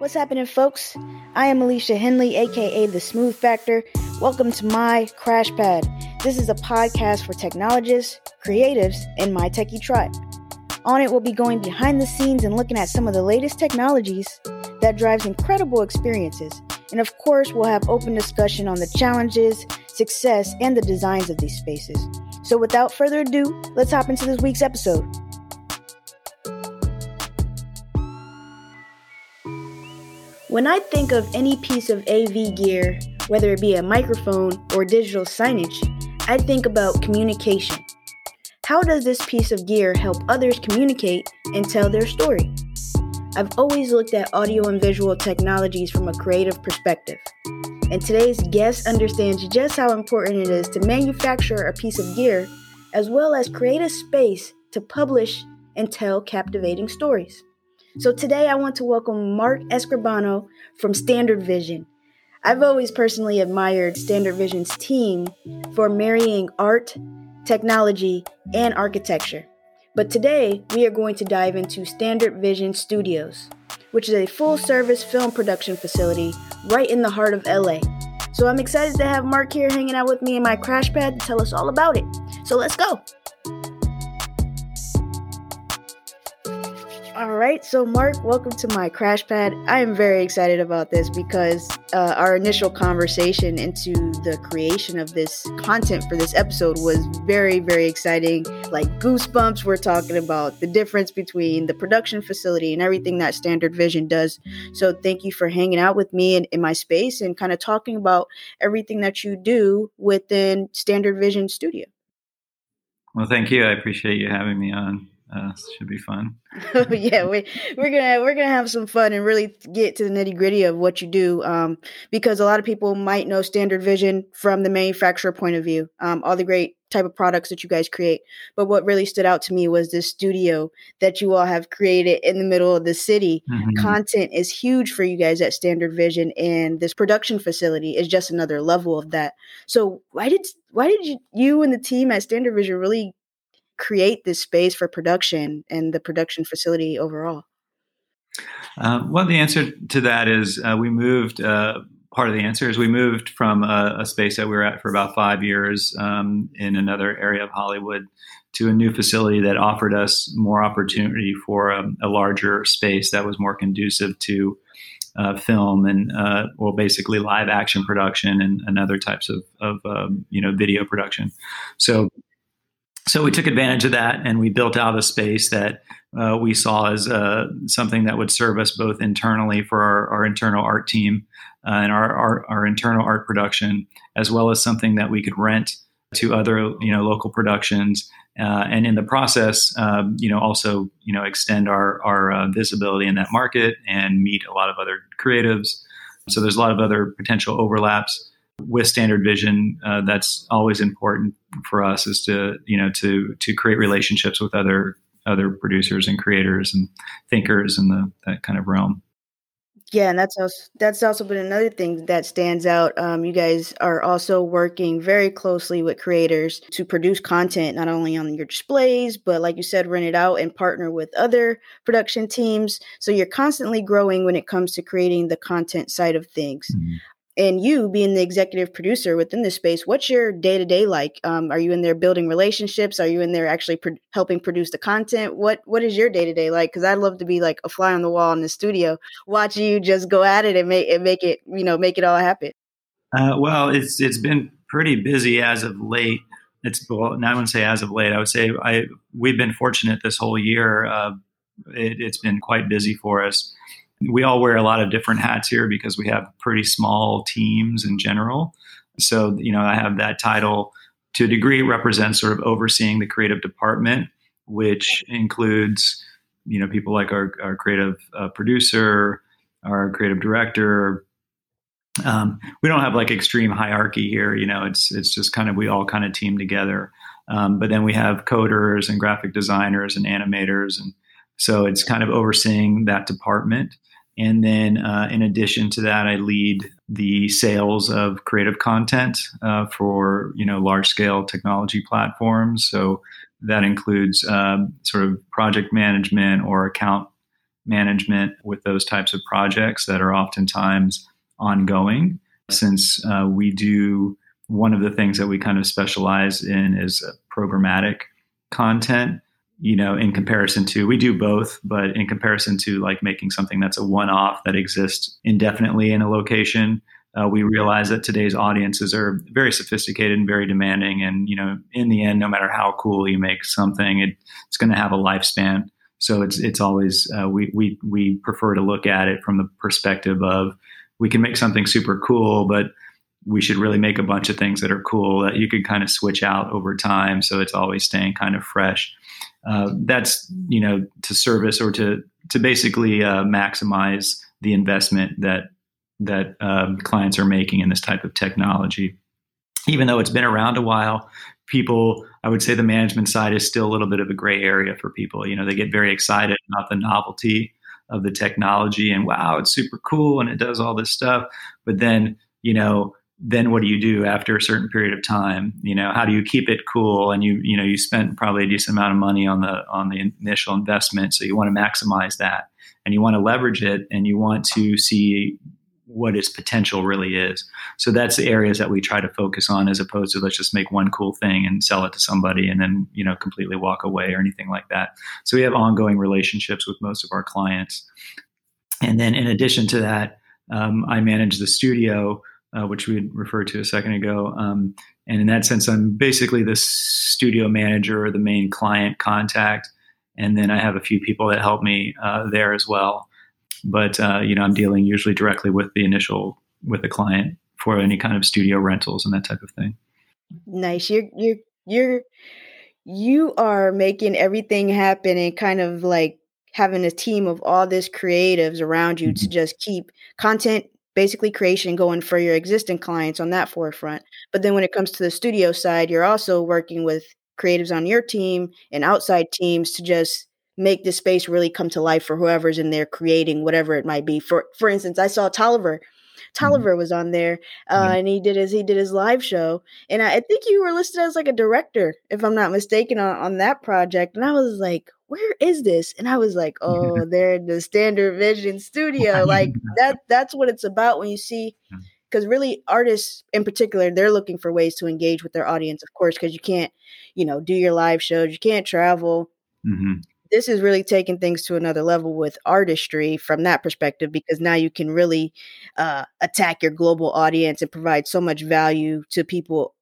What's happening, folks? I am Alesia Hendley, aka The Smooth Factor. Welcome to my Crash Pad. This is a podcast for technologists, creatives, and my techie tribe. On it, we'll be going behind the scenes and looking at some of the latest technologies that drives incredible experiences. And of course, we'll have open discussion on the challenges, success, and the designs of these spaces. So without further ado, let's hop into this week's episode. When I think of any piece of AV gear, whether it be a microphone or digital signage, I think about communication. How does this piece of gear help others communicate and tell their story? I've always looked at audio and visual technologies from a creative perspective. And today's guest understands just how important it is to manufacture a piece of gear as well as create a space to publish and tell captivating stories. So today I want to welcome Mark Escribano from Standard Vision. I've always personally admired Standard Vision's team for marrying art, technology, and architecture. But today we are going to dive into Standard Vision Studios, which is a full service film production facility right in the heart of LA. So I'm excited to have Mark here hanging out with me in my crash pad to tell us all about it. So let's go. All right, so Mark, welcome to my crash pad. I am very excited about this because uh, our initial conversation into the creation of this content for this episode was very, very exciting. Like goosebumps, we're talking about the difference between the production facility and everything that Standard Vision does. So, thank you for hanging out with me in, in my space and kind of talking about everything that you do within Standard Vision Studio. Well, thank you. I appreciate you having me on. Uh, should be fun. yeah, we we're gonna we're gonna have some fun and really get to the nitty gritty of what you do. Um, because a lot of people might know Standard Vision from the manufacturer point of view. Um, all the great type of products that you guys create. But what really stood out to me was this studio that you all have created in the middle of the city. Mm-hmm. Content is huge for you guys at Standard Vision, and this production facility is just another level of that. So why did why did you, you and the team at Standard Vision really create this space for production and the production facility overall? Uh, well, the answer to that is uh, we moved. Uh, part of the answer is we moved from a, a, space that we were at for about five years um, in another area of Hollywood to a new facility that offered us more opportunity for a, a larger space that was more conducive to uh, film and uh, well basically live action production and, and other types of, of um, you know video production so so we took advantage of that and we built out a space that uh, we saw as uh, something that would serve us both internally for our, our internal art team uh, and our, our, our, internal art production, as well as something that we could rent to other you know local productions, uh, and in the process, um, you know also you know extend our our uh, visibility in that market and meet a lot of other creatives. So there's a lot of other potential overlaps with standard vision uh, that's always important for us is to you know to to create relationships with other other producers and creators and thinkers in the that kind of realm. Yeah and that's also that's also been another thing that stands out. Um, you guys are also working very closely with creators to produce content not only on your displays but like you said rent it out and partner with other production teams. So you're constantly growing when it comes to creating the content side of things. Mm-hmm and you being the executive producer within this space what's your day-to-day like? Um, are you in there building relationships? Are you in there actually pro- helping produce the content? What what is your day-to-day like? Because i'd love to be like a fly on the wall in the studio watching you just go at it and make it make it you know make it all happen. Uh, well it's it's been pretty busy as of late. It's well i wouldn't say as of late. I would say i we've been fortunate this whole year uh, it, it's been quite busy for us we all wear a lot of different hats here because we have pretty small teams in general. So, you know, I have that title to a degree represents sort of overseeing the creative department, which includes, you know, people like our, our creative uh, producer, our creative director. Um, we don't have like extreme hierarchy here. You know, it's it's just kind of we all kind of team together. Um, but then we have coders and graphic designers and animators, and so it's kind of overseeing that department. And then, uh, in addition to that, I lead the sales of creative content uh, for you know large scale technology platforms. So that includes um, sort of project management or account management with those types of projects that are oftentimes ongoing. Since uh, we do one of the things that we kind of specialize in is programmatic content you know in comparison to we do both but in comparison to like making something that's a one-off that exists indefinitely in a location uh, we realize that today's audiences are very sophisticated and very demanding. And you know in the end no matter how cool you make something it, it's going to have a lifespan. So it's it's always uh, we we we prefer to look at it from the perspective of we can make something super cool but we should really make a bunch of things that are cool that you could kind of switch out over time. So it's always staying kind of fresh uh, that's you know to service or to to basically uh, maximize the investment that that um, clients are making in this type of technology. Even though it's been around a while people i would say the management side is still a little bit of a gray area for people. You know they get very excited about the novelty of the technology and wow it's super cool and it does all this stuff. But then you know then what do you do after a certain period of time? You know how do you keep it cool? And you you know you spent probably a decent amount of money on the on the initial investment so you want to maximize that. And you want to leverage it and you want to see what its potential really is. So that's the areas that we try to focus on as opposed to let's just make one cool thing and sell it to somebody and then you know completely walk away or anything like that. So we have ongoing relationships with most of our clients. And then in addition to that um, i manage the studio uh, which we referred to a second ago. Um, and in that sense, I'm basically the studio manager or the main client contact. And then I have a few people that help me uh, there as well. But uh, you know, I'm dealing usually directly with the initial with the client for any kind of studio rentals and that type of thing. Nice. You're you're you're you are making everything happen and kind of like having a team of all this creatives around you mm-hmm. to just keep content basically creation going for your existing clients on that forefront. But then when it comes to the studio side, you're also working with creatives on your team and outside teams to just make the space really come to life for whoever's in there creating whatever it might be. For for instance, I saw Tolliver. Mm-hmm. Tolliver was on there, uh, mm-hmm. and he did his he did his live show, and I, I, think you were listed as like a director, if I'm not mistaken, on, on that project. And I was like, where is this? And I was like, oh, they're in the Standard Vision studio. Like that that's what it's about when you see because really artists in particular they're looking for ways to engage with their audience of course because you can't you know do your live shows you can't travel mm-hmm. this is really taking things to another level with artistry from that perspective because now you can really uh, attack your global audience and provide so much value to people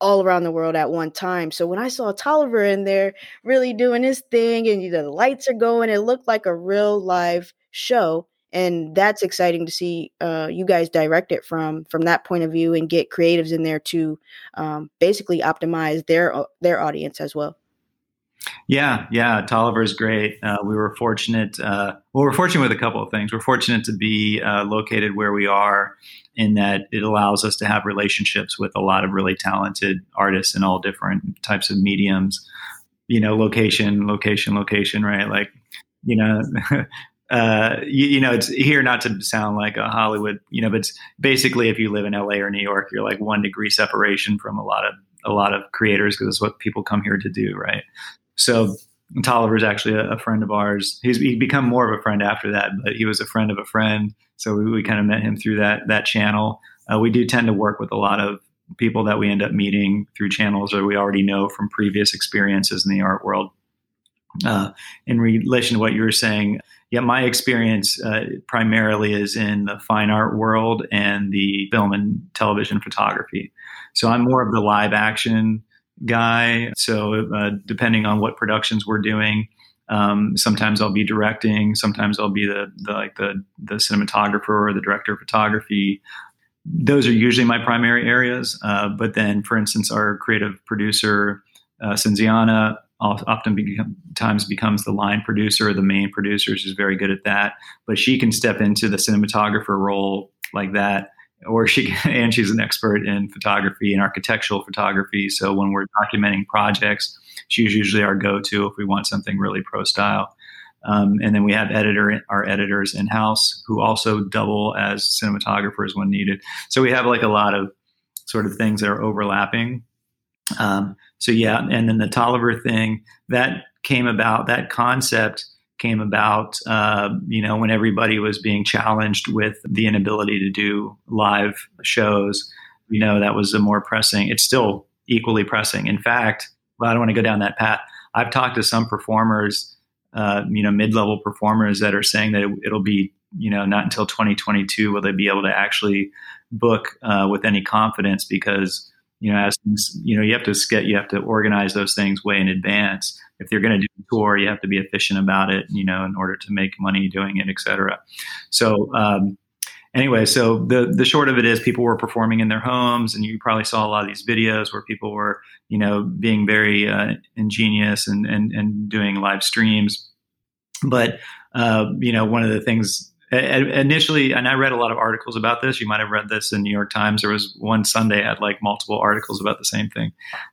all around the world at one time. So when I saw Tolliver in there really doing his thing and the lights are going, it looked like a real live show. And that's exciting to see uh, you guys direct it from from that point of view and get creatives in there to um, basically optimize their uh, their audience as well. Yeah, yeah, Tolliver's great. Uh, we were fortunate. Uh, well, we're fortunate with a couple of things. We're fortunate to be uh, located where we are, in that it allows us to have relationships with a lot of really talented artists in all different types of mediums. You know, location, location, location. Right? Like, you know. uh, you, you, know, it's here not to sound like a Hollywood, you know, but it's basically if you live in LA or New York, you're like one degree separation from a lot of a lot of creators because it's what people come here to do, right? So Tolliver's actually a, a, friend of ours. He's he become more of a friend after that, but he was a friend of a friend. So we, we kind of met him through that that channel. Uh, we do tend to work with a lot of people that we end up meeting through channels or we already know from previous experiences in the art world. Uh, in relation to what you were saying, yeah, my experience uh, primarily is in the fine art world and the film and television photography. So I'm more of the live action guy. So uh, depending on what productions we're doing, um, sometimes I'll be directing, sometimes I'll be the, the like the the cinematographer or the director of photography. Those are usually my primary areas. Uh, but then, for instance, our creative producer uh, Cinziana often become, times becomes the line producer or the main producer. She's very good at that, but she can step into the cinematographer role like that or she and she's an expert in photography and architectural photography. So when we're documenting projects, she's usually our go-to if we want something really pro style. Um, and then we have editor our editors in house who also double as cinematographers when needed. So we have like a lot of sort of things that are overlapping. Um, so yeah, and then the Tolliver thing that came about. That concept came about, uh, you know, when everybody was being challenged with the inability to do live shows. You know, that was a more pressing. It's still equally pressing. In fact, well, I don't want to go down that path. I've talked to some performers, uh, you know, mid-level performers that are saying that it, will be, you know, not until 2022 will they be able to actually book uh, with any confidence because you know, as things, you know, you have to get, you have to organize those things way in advance. If you're going to do a tour, you have to be efficient about it, you know, in order to make money doing it, et cetera. So, um, anyway, so the the short of it is, people were performing in their homes, and you probably saw a lot of these videos where people were, you know, being very uh, ingenious and, and and doing live streams. But uh, you know, one of the things initially, and I read a lot of articles about this. You might have read this in New York Times. There was one Sunday I had like multiple articles about the same thing.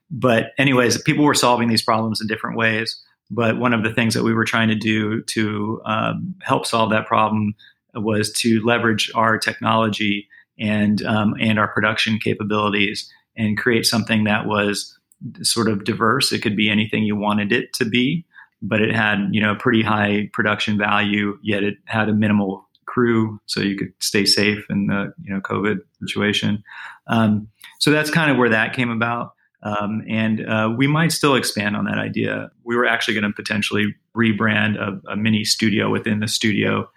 But anyways, people were solving these problems in different ways. But one of the things that we were trying to do to um, help solve that problem was to leverage our technology and um, and our production capabilities and create something that was sort of diverse. It could be anything you wanted it to be but it had you know a pretty high production value yet it had a minimal crew so you could stay safe in the you know covid situation. Um, so that's kind of where that came about. Um, and uh, we might still expand on that idea. We were actually going to potentially rebrand a, a, mini studio within the studio.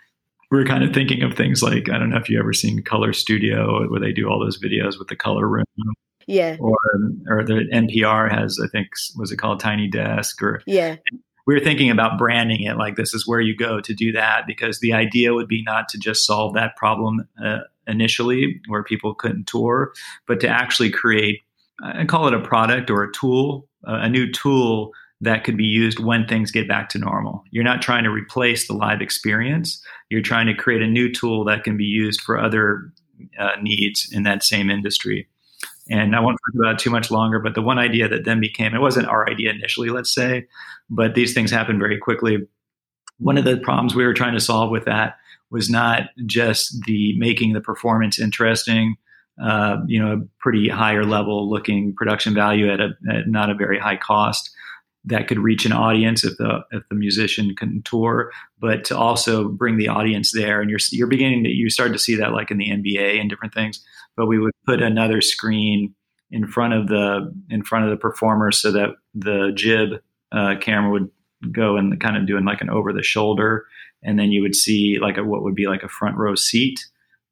We were kind of thinking of things like i don't know if you ever seen color studio where they do all those videos with the color room. Yeah. Or or the npr has i think was it called tiny desk or yeah we were thinking about branding it like this is where you go to do that because the idea would be not to just solve that problem uh, initially where people couldn't tour, but to actually create, I call it a product or a tool, uh, a new tool that could be used when things get back to normal. You're not trying to replace the live experience. You're trying to create a new tool that can be used for other uh, needs in that same industry. And I won't talk about it too much longer, but the one idea that then became, it wasn't our idea initially, let's say, but these things happen very quickly. One of the problems we were trying to solve with that was not just the making the performance interesting, uh, you know, a pretty higher level looking production value at, a, at not a very high cost that could reach an audience if the if the musician can tour, but to also bring the audience there. And you're you're beginning to you start to see that like in the NBA and different things. But we would put another screen in front of the in front of the performer so that the jib uh, camera would go and kind of doing like an over the shoulder, and then you would see like a, what would be like a front row seat,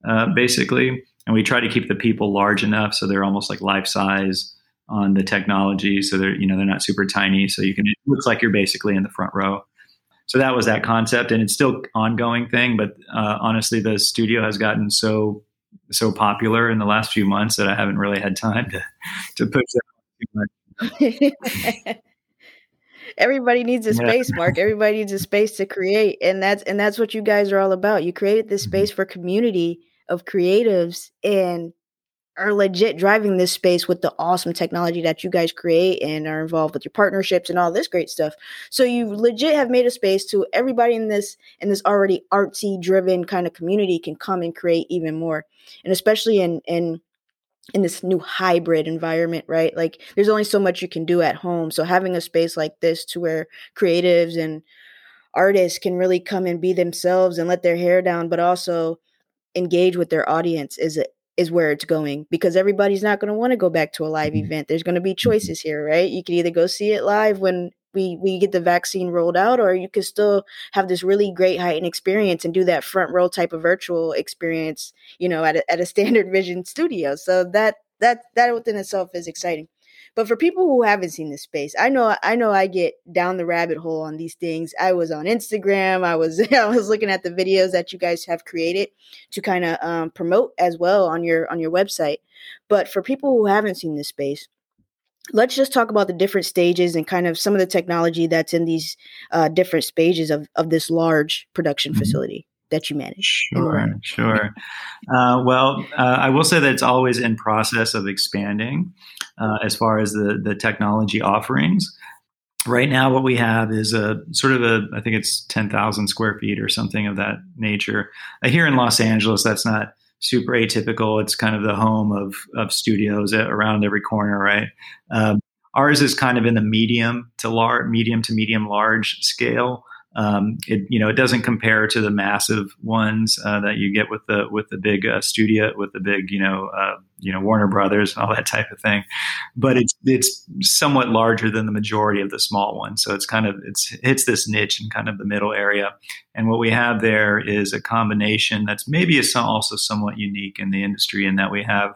uh, basically. And we try to keep the people large enough so they're almost like life size on the technology, so they're you know they're not super tiny, so you can it looks like you're basically in the front row. So that was that concept, and it's still ongoing thing. But uh, honestly, the studio has gotten so so popular in the last few months that I haven't really had time to to push that everybody needs a space yeah. mark everybody needs a space to create and that's and that's what you guys are all about you created this mm-hmm. space mm-hmm. for community of creatives and are legit driving this space with the awesome technology that you guys create and are involved with your partnerships and all this great stuff. So you legit have made a space to everybody in this in this already artsy driven kind of community can come and create even more. And especially in in in this new hybrid environment, right? Like there's only so much you can do at home. So having a space like this to where creatives and artists can really come and be themselves and let their hair down, but also engage with their audience is a, is where it's going because everybody's not going to want to go back to a live mm-hmm. event. There's going to be mm-hmm. choices here, right? You can either go see it live when we we get the vaccine rolled out or you could still have this really great heightened experience and do that front row type of virtual experience, you know, at a, at a standard vision studio. So that that that within itself is exciting. But for people who haven't seen this space, I know I know I get down the rabbit hole on these things. I was on Instagram. I was I was looking at the videos that you guys have created to kind of um, promote as well on your on your website. But for people who haven't seen this space, let's just talk about the different stages and kind of some of the technology that's in these uh, different stages of of this large production mm-hmm. facility that you manage? Sure, sure. Uh, well, uh, I will say that it's always in process of expanding uh, as far as the the technology offerings. Right now, what we have is a sort of a I think it's ten thousand square feet or something of that nature. Uh, here in Los Angeles, that's not super atypical. It's kind of the home of of studios around every corner, right? Um, ours is kind of in the medium to large, medium to medium large scale Um, it you know it doesn't compare to the massive ones uh, that you get with the with the big uh, studio with the big you know uh, you know Warner Brothers and all that type of thing, but it's it's somewhat larger than the majority of the small ones. So it's kind of it's hits this niche in kind of the middle area, and what we have there is a combination that's maybe also somewhat unique in the industry in that we have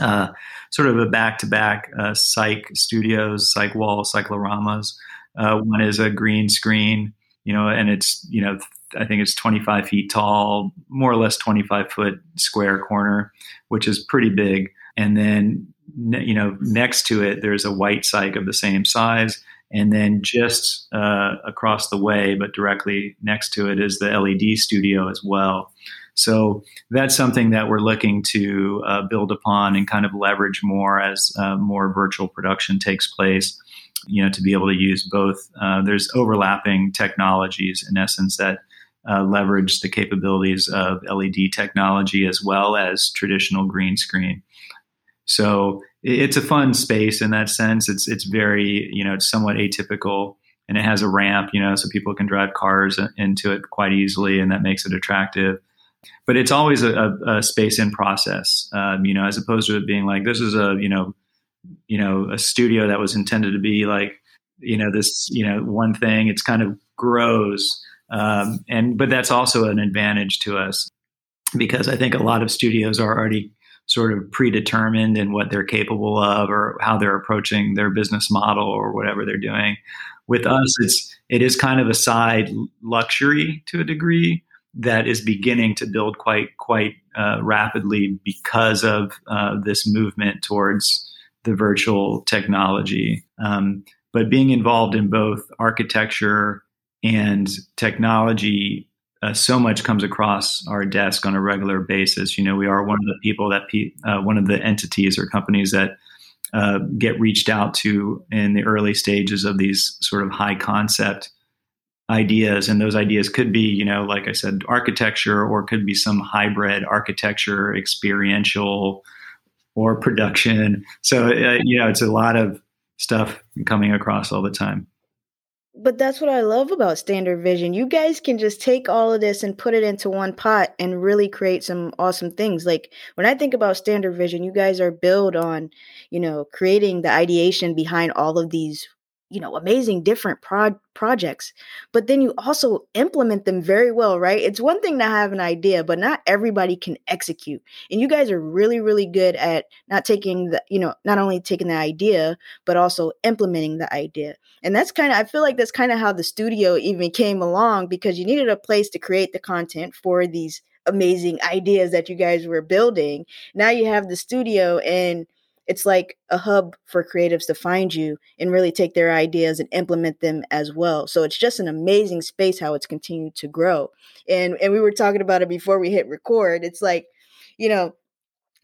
uh, sort of a back-to-back uh, cyc studios, cyc wall, cycloramas. Uh, one is a green screen, you know, and it's you know I think it's 25 feet tall, more or less 25 foot square corner, which is pretty big. And then you know next to it there's a white cyc of the same size, and then just uh, across the way, but directly next to it is the LED studio as well. So that's something that we're looking to uh, build upon and kind of leverage more as uh, more virtual production takes place. You know, to be able to use both. Uh, there's overlapping technologies in essence that uh, leverage the capabilities of LED technology as well as traditional green screen. So it's a fun space in that sense. It's it's very you know it's somewhat atypical and it has a ramp you know so people can drive cars into it quite easily and that makes it attractive but it's always a, a, a space in process, um, you know, as opposed to it being like this is a you know, you know, a studio that was intended to be like you know this you know one thing. It's kind of grows, um, and but that's also an advantage to us because I think a lot of studios are already sort of predetermined in what they're capable of or how they're approaching their business model or whatever they're doing. With us, it's it is kind of a side luxury to a degree that is beginning to build quite quite uh, rapidly because of uh, this movement towards the virtual technology. Um, but being involved in both architecture and technology, uh, so much comes across our desk on a regular basis. You know, we are one of the people that pe- uh, one of the entities or companies that uh, get reached out to in the early stages of these sort of high concept ideas and those ideas could be you know like i said architecture or could be some hybrid architecture experiential or production. So uh, you know it's a lot of stuff coming across all the time. But that's what i love about standard vision. You guys can just take all of this and put it into one pot and really create some awesome things. Like when i think about standard vision you guys are built on you know creating the ideation behind all of these you know amazing different pro- projects but then you also implement them very well right? It's one thing to have an idea but not everybody can execute and you guys are really really good at not taking the you know not only taking the idea but also implementing the idea and that's kind of i feel like that's kind of how the studio even came along because you needed a place to create the content for these amazing ideas that you guys were building. Now you have the studio and it's like a hub for creatives to find you and really take their ideas and implement them as well. So it's just an amazing space how it's continued to grow. And and we were talking about it before we hit record. It's like, you know,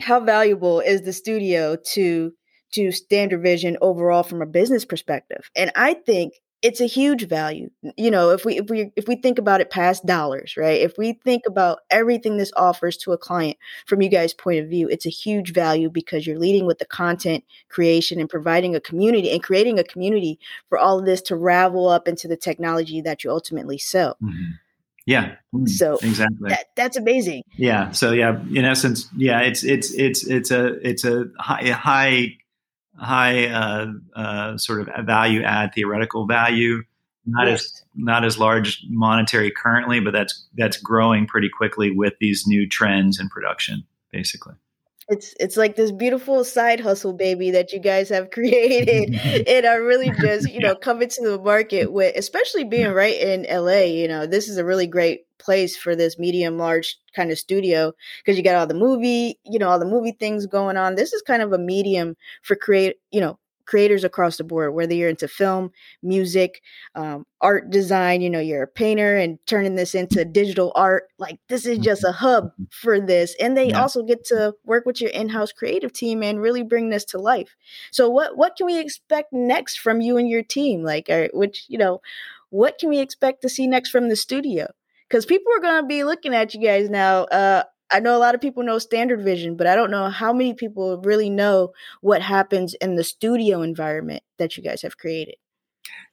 how valuable is the studio to to standard vision overall from a business perspective? And I think it's a huge value you know if we if we if we think about it past dollars right if we think about everything this offers to a client from you guys point of view it's a huge value because you're leading with the content creation and providing a community and creating a community for all of this to ravel up into the technology that you ultimately sell mm-hmm. Yeah. Mm, so exactly. That, that's amazing. Yeah. So yeah, in essence, yeah, it's it's it's it's a it's a high, high high uh, uh, sort of value add theoretical value. Not yes. as not as large monetary currently but that's that's growing pretty quickly with these new trends in production basically. It's it's like this beautiful side hustle baby that you guys have created and are really just you know coming to the market with especially being right in la you know this is a really great place for this medium large kind of studio because you got all the movie you know all the movie things going on this is kind of a medium for create you know creators across the board, whether you're into film, music, um, art design, you know, you're a painter and turning this into digital art. Like this is just a hub mm-hmm. for this. And they yeah. also get to work with your in-house creative team and really bring this to life. So what what can we expect next from you and your team? Like uh, which, you know, what can we expect to see next from the studio? Because people are going to be looking at you guys now. Uh, I know a lot of people know standard vision, but I don't know how many people really know what happens in the studio environment that you guys have created.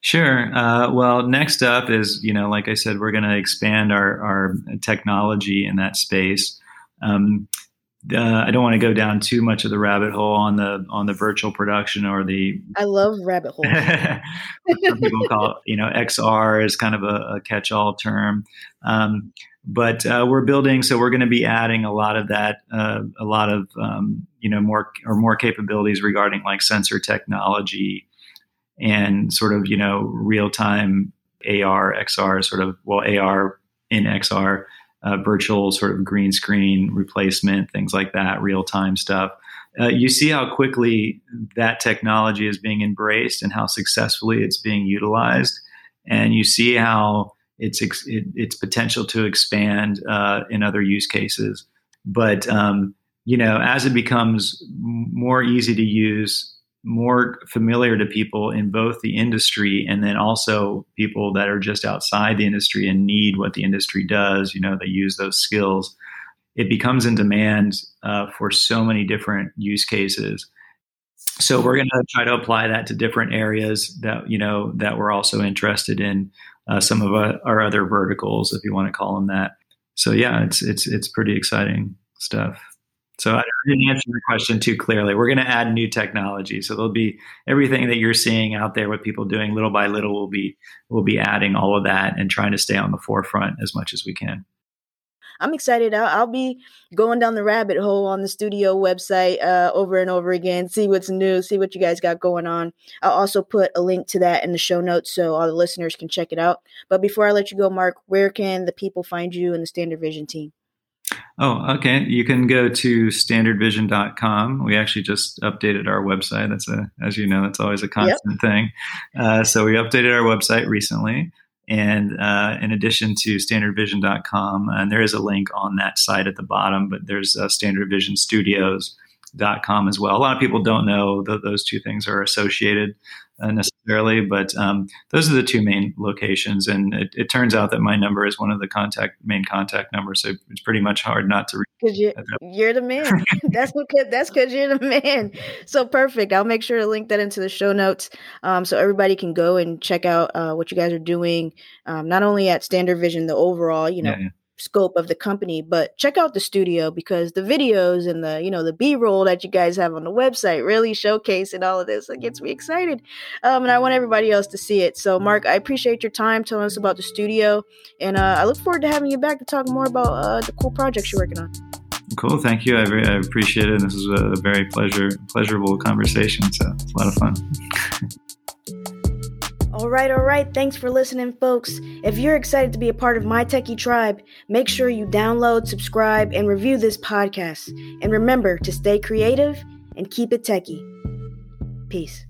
Sure. Uh, well, next up is, you know, like I said, we're going to expand our, our technology in that space. Um, uh, I don't want to go down too much of the rabbit hole on the on the virtual production or the. I love rabbit holes. some people call it, you know, XR is kind of a, a catch-all term, um, but uh, we're building. So we're going to be adding a lot of that, uh, a lot of um, you know more or more capabilities regarding like sensor technology and sort of you know real-time AR, XR, sort of well AR in XR uh, virtual sort of green screen replacement, things like that, real time stuff. Uh, you see how quickly that technology is being embraced and how successfully it's being utilized, and you see how its it, its potential to expand uh, in other use cases. But um, you know, as it becomes more easy to use more familiar to people in both the industry and then also people that are just outside the industry and need what the industry does. You know, they use those skills. It becomes in demand uh, for so many different use cases. So we're going to try to apply that to different areas that you know that we're also interested in. Uh, some of our, our other verticals, if you want to call them that. So yeah, it's it's it's pretty exciting stuff. So I didn't answer your question too clearly. We're going to add new technology, so there'll be everything that you're seeing out there with people doing little by little. We'll be we'll be adding all of that and trying to stay on the forefront as much as we can. I'm excited. I'll, I'll be going down the rabbit hole on the studio website uh, over and over again, see what's new, see what you guys got going on. I'll also put a link to that in the show notes so all the listeners can check it out. But before I let you go, Mark, where can the people find you and the Standard Vision team? Oh, okay. You can go to standardvision.com. We actually just updated our website. That's a, as you know, that's always a constant yep. thing. Uh, so we updated our website recently. And uh, in addition to standardvision.com, and there is a link on that site at the bottom, but there's uh, Standard Vision Studios dot com as well. A lot of people don't know that those two things are associated uh, necessarily, but um, those are the two main locations. And it, it, turns out that my number is one of the contact main contact numbers, so it's pretty much hard not to. Because you're, you're the man. that's because that's because you're the man. So perfect. I'll make sure to link that into the show notes, um, so everybody can go and check out uh, what you guys are doing, um, not only at Standard Vision, the overall, you know. Yeah, yeah scope of the company but check out the studio because the videos and the you know the b-roll that you guys have on the website really showcase showcasing all of this. It gets me excited um, and i want everybody else to see it. So mark i appreciate your time telling us about the studio and uh, i look forward to having you back to talk more about uh, the cool projects you're working on. Cool. Thank you. I, very, I appreciate it. This is a very pleasure pleasurable conversation so it's a lot of fun All right, all right. Thanks for listening, folks. If you're excited to be a part of my techie tribe, make sure you download, subscribe, and review this podcast. And remember to stay creative and keep it techie. Peace.